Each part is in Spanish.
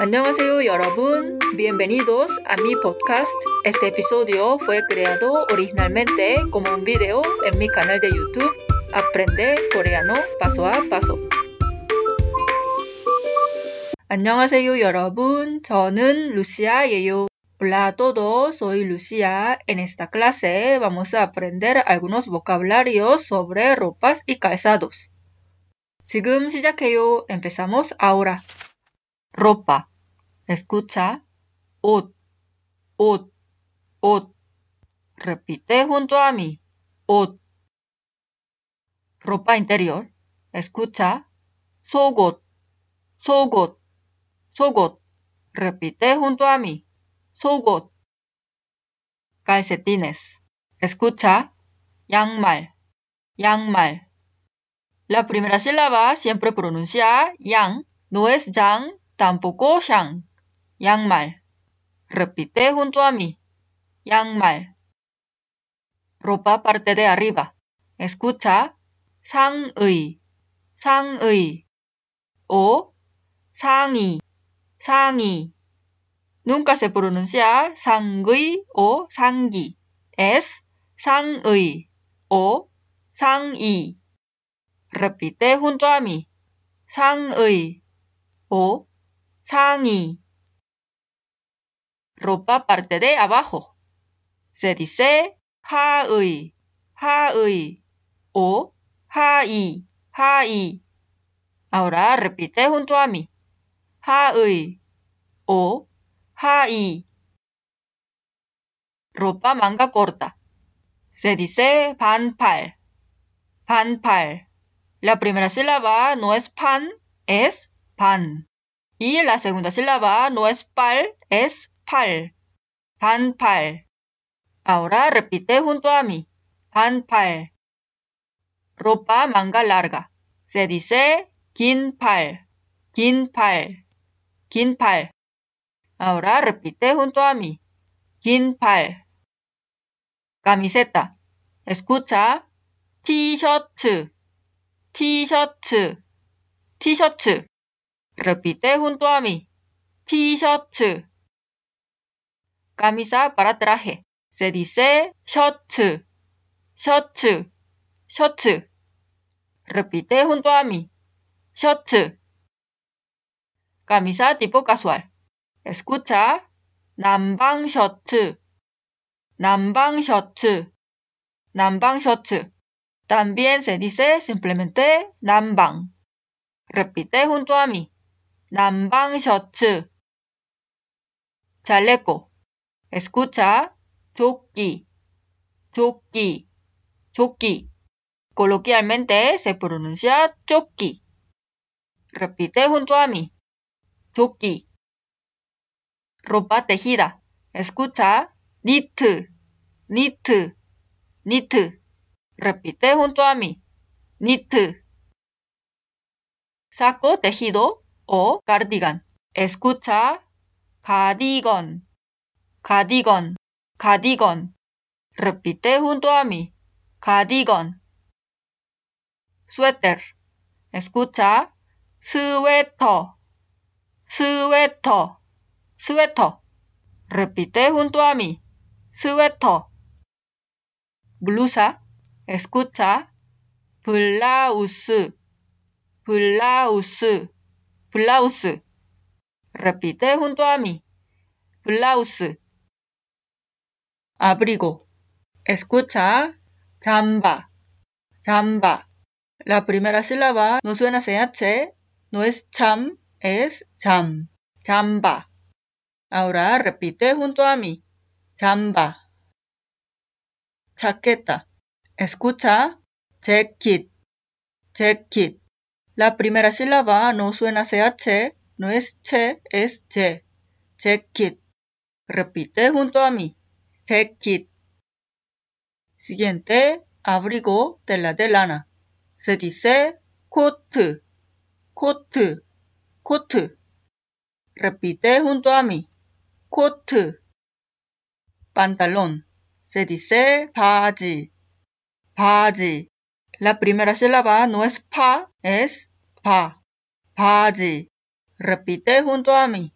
안녕하세요 여러분. Bienvenidos a mi podcast. Este episodio fue creado originalmente como un video en mi canal de YouTube Aprende coreano paso a paso. 안녕하세요 여러분. 저는 루시아예요. Hola a todos, soy Lucia. En esta clase vamos a aprender algunos vocabularios sobre ropas y calzados. 지금 시작해요. Empezamos ahora. ropa. Escucha. 옷, 옷, 옷. Repite junto a mí. 옷. Ropa interior. Escucha. 속옷, 속옷, 속옷. Repite junto a mí. 속옷. Calcetines. Escucha. 양말, 양말. La primera sílaba siempre pronuncia yang, no es yang, tampoco shang. 양말. Repite junto a mí. 양말. Ropa parte de arriba. Escucha. 상의, 상의. O 상의, 상의. Nunca se pronuncia 상의 o 상기. Es 상의 o 상의. Repite junto a mí. 상의 o 상의. Ropa parte de abajo. Se dice 하의, 하의 o 하의, 하의. Ahora repite junto a mí. 하의 o 하의. Ropa manga corta. Se dice 반팔, 반팔. La primera sílaba no es pan, es pan. Y la segunda sílaba no es pal, es pal. Panpal. Ahora repite junto a mí. Panpal. Ropa manga larga. Se dice kinpal. Kinpal. Kinpal. Ahora repite junto a mí. Kinpal. Camiseta. Escucha. T-shirt. T-shirt. T-shirt. Repite junto a mí. 티셔츠. Camisa para traje. Se dice 셔츠, 셔츠, 셔츠. Repite junto a mí. 셔츠. Camisa tipo casual. Escucha. 남방 셔츠, 남방 셔츠, 남방 셔츠. También se dice simplemente 남방. Repite junto a mí. 남방 셔츠. chaleco. Escucha. 조끼, 조끼, 조끼. Coloquialmente se pronuncia 조끼. Repite junto a mí. 조끼. Ropa tejida. Escucha. 니트, 니트, 니트. Repite junto a mí. 니트. Saco tejido O cardigan. Escucha. cardigan, cardigan, cardigan. Repite junto a mí. cardigan. Suéter. Escucha. 스웨터, 스웨터, 스웨터. Repite junto a mí. 스웨터. Blusa. Escucha. 블라우스, 블라우스, blouse. Repite junto a mí. blouse. Abrigo. Escucha. ¿ah? Chamba. Chamba. La primera sílaba no suena CH, no es cham, es cham. Chamba. Ahora repite junto a mí. Chamba. Chaqueta. Escucha. ¿ah? Jacket. Jacket. La primera sílaba no suena CH, no es che, es che. Jacket. Repite junto a mí. Jacket. Siguiente, abrigo tela de lana. Se dice coat, coat, coat. Repite junto a mí. coat. Pantalón. Se dice 바지, 바지. La primera sílaba no es pa, es pa. 바지. Repite junto a mí.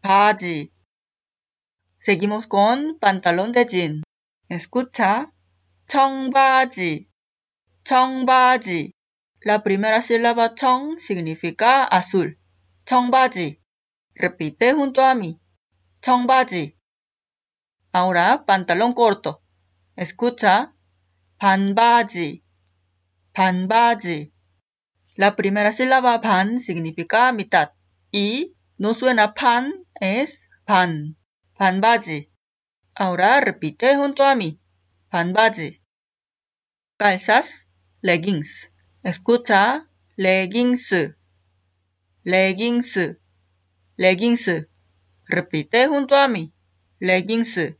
바지. Seguimos con pantalón de jean. Escucha. 청바지. 청바지. La primera sílaba 청 significa azul. 청바지. Repite junto a mí. 청바지. Ahora, pantalón corto. Escucha. 반바지. Panbaji. La primera sílaba pan significa mitad y no suena pan, es pan. Panbaji. Ahora repite junto a mí. Panbaji. Calzas, leggings. Escucha, leggings. Leggings. Leggings. Repite junto a mí. Leggings.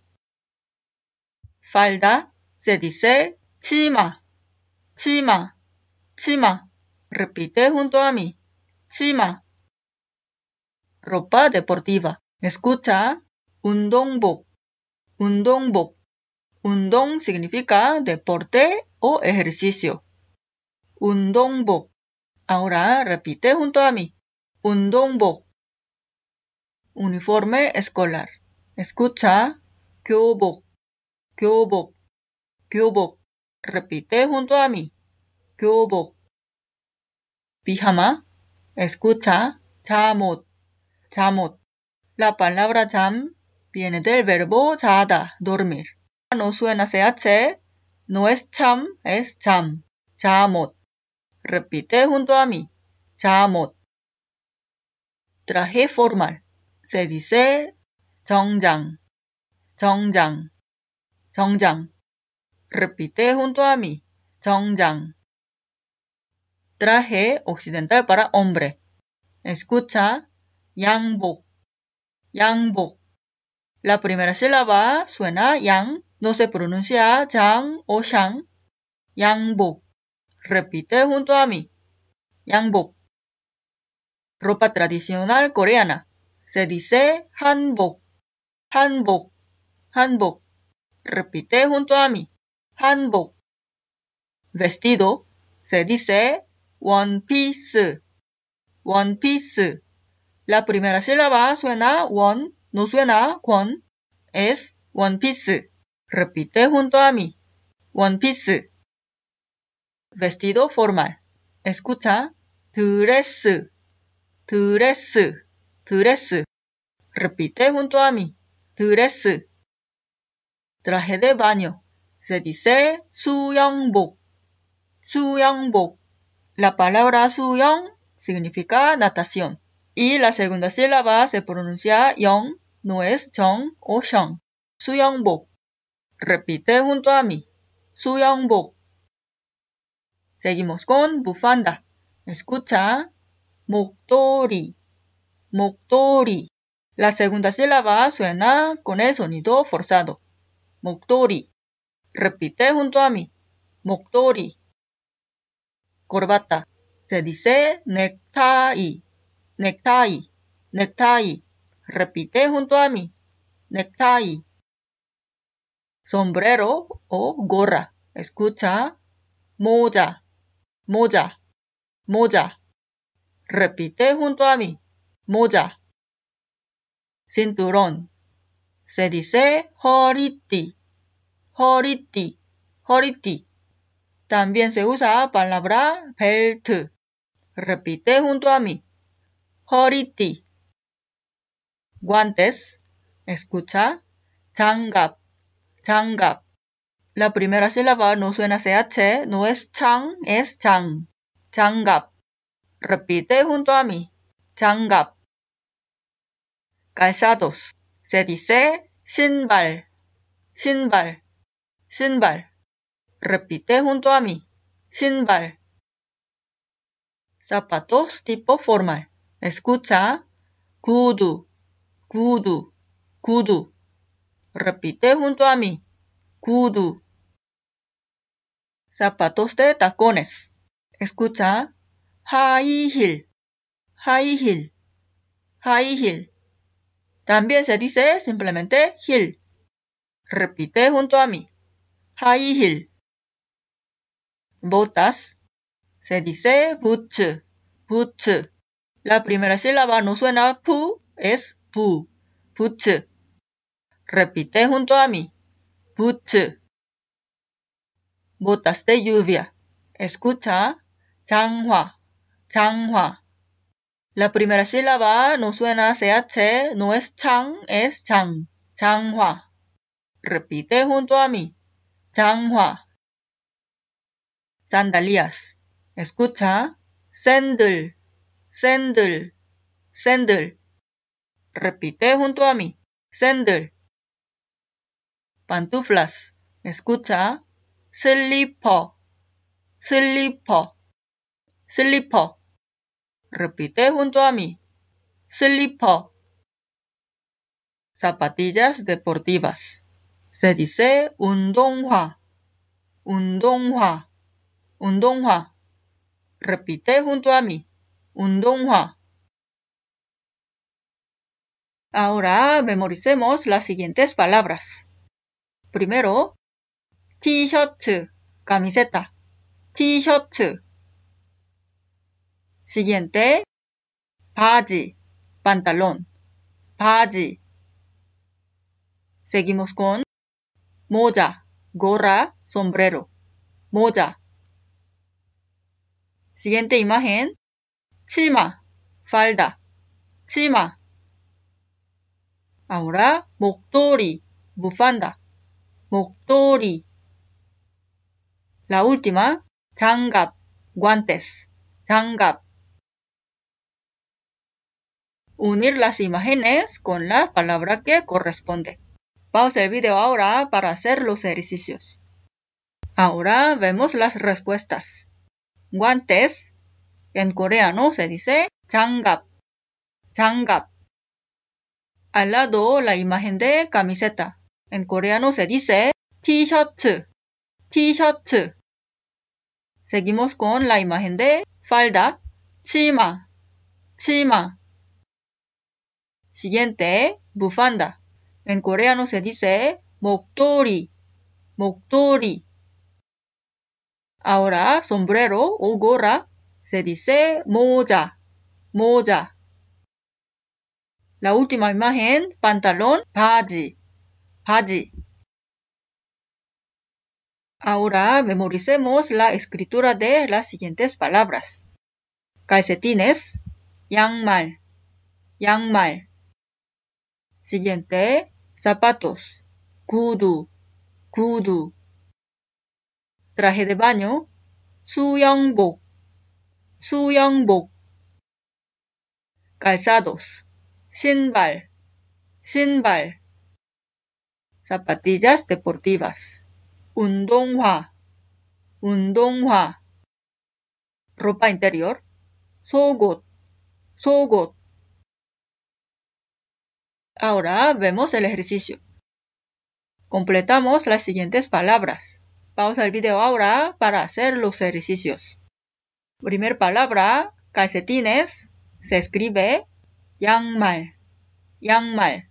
Falda se dice chima. Chima, chima. Repite junto a mí. Chima. Ropa deportiva. Escucha. ¿ah? Undombok. Undombok. Undong significa deporte o ejercicio. Undombok. Ahora ¿ah? repite junto a mí. Undombok. Uniforme escolar. Escucha. Kyobok. Kyobok. Kyobok. Repite junto a mí. 교복. Pijama. Escucha. 잠옷. 잠옷. La palabra jam viene del verbo 자다, dormir. No suena ch, no es cham, es cham. 잠옷. Repite junto a mí. 잠옷. Traje formal. Se dice 정장. 정장. 정장. Repite junto a mí. 정장. Traje occidental para hombre. Escucha. 양복. 양복. La primera sílaba suena yang, no se pronuncia jang o shang. 양복. Repite junto a mí. 양복. Ropa tradicional coreana. Se dice hanbok. hanbok. hanbok. Repite junto a mí. hanbok. Vestido se dice one piece. One piece. La primera sílaba suena one, no suena con, es one piece. Repite junto a mí. One piece. Vestido formal. Escucha. Dress. Dress. Dress. Repite junto a mí. Dress. Traje de baño Se dice 수영복. 수영복. La palabra 수영 significa natación. Y la segunda sílaba se pronuncia 영, no es 정 o 정. 수영복. Repite junto a mí. 수영복. Seguimos con bufanda. Escucha. 목도리. 목도리. La segunda sílaba suena con el sonido forzado. 목도리. Repite junto a mí. 목도리. Corbata. Se dice necktie. Necktie. Necktie. Repite junto a mí. Necktie. Sombrero o gorra. Escucha. 모자. 모자. 모자. Repite junto a mí. 모자. Cinturón. Se dice 허리띠. 허리띠. 허리띠. También se usa palabra belt. Repite junto a mí. 허리띠. Guantes. Escucha. 장갑. 장갑. La primera sílaba no suena ch, no es chang, es chang. 장갑. Repite junto a mí. 장갑. Calzados. Se dice 신발. 신발. Sinbal. Repite junto a mí. Sinbal. Zapatos tipo formal. Escucha. Kudu. Kudu. Kudu. Repite junto a mí. Kudu. Zapatos de tacones. Escucha. High heel. High heel. High heel. También se dice simplemente heel. Repite junto a mí. High heel. Botas. Se dice boots. Boots. La primera sílaba no suena pu, es pu. 부츠. Repite junto a mí. 부츠. Botas de lluvia. Escucha. 장화. 장화. La primera sílaba no suena CH, no es chang, es chang. 장화. Repite junto a mí. 장화 sandalias. Escucha. Sandal, sandal, sandal. Repite junto a mí. Sandal. Pantuflas. Escucha. Slipper, slipper, slipper. Repite junto a mí. Slipper. Zapatillas deportivas Se dice 운동화. 운동화. 운동화. Repite junto a mí. 운동화. Ahora memoricemos las siguientes palabras. Primero, t-shirt, camiseta. T-shirt. Siguiente, 바지, pantalón. 바지. Seguimos con moja, gorra, sombrero. Moja. Siguiente imagen, 치마, falda. 치마. Ahora, 목도리, bufanda. 목도리. La última, 장갑, guantes. 장갑. Unir las imágenes con la palabra que corresponde. Pausa el video ahora para hacer los ejercicios. Ahora vemos las respuestas. Guantes. En coreano se dice 장갑. 장갑. Al lado la imagen de camiseta. En coreano se dice t-shirt. T-shirt. Seguimos con la imagen de falda. 치마. 치마. Siguiente, bufanda. En coreano se dice 목도리. 목도리. Ahora, sombrero o gorra se dice moja. Moja. La última imagen, pantalón, 바지. 바지. Ahora memoricemos la escritura de las siguientes palabras. calcetines, 양말, 양말. Siguiente, zapatos, 구두, 구두. Traje de baño, 수영복, 수영복. Calzados, 신발, 신발. Zapatillas deportivas, 운동화, 운동화. Ropa interior, 속옷, 속옷. Ahora vemos el ejercicio. Completamos las siguientes palabras. Pausa el video ahora para hacer los ejercicios. Primer palabra, calcetines, se escribe 양말, 양말.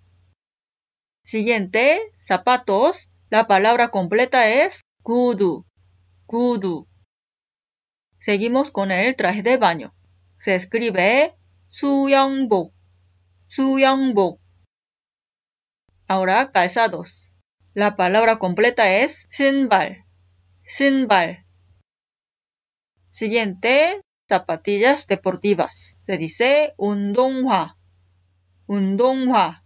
Siguiente, zapatos, la palabra completa es 구두, 구두. Seguimos con el traje de baño. Se escribe 수영복, 수영복. ahora calzados. La palabra completa es sinbal. Sinbal. Siguiente, zapatillas deportivas. Se dice undonghua. Undonghua.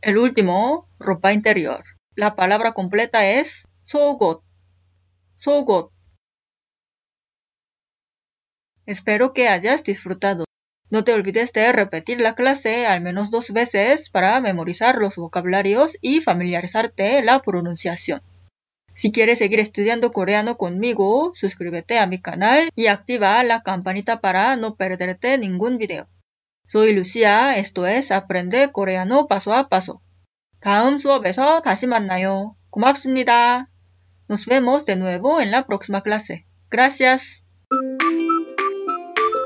El último, ropa interior. La palabra completa es sogot. Sogot. Espero que hayas disfrutado. No te olvides de repetir la clase al menos dos veces para memorizar los vocabularios y familiarizarte la pronunciación. Si quieres seguir estudiando coreano conmigo, suscríbete a mi canal y activa la campanita para no perderte ningún video. Soy Lucia, esto es Aprende Coreano Paso a Paso. 다음 수업에서 다시 만나요. 고맙습니다. Nos vemos de nuevo en la próxima clase. Gracias.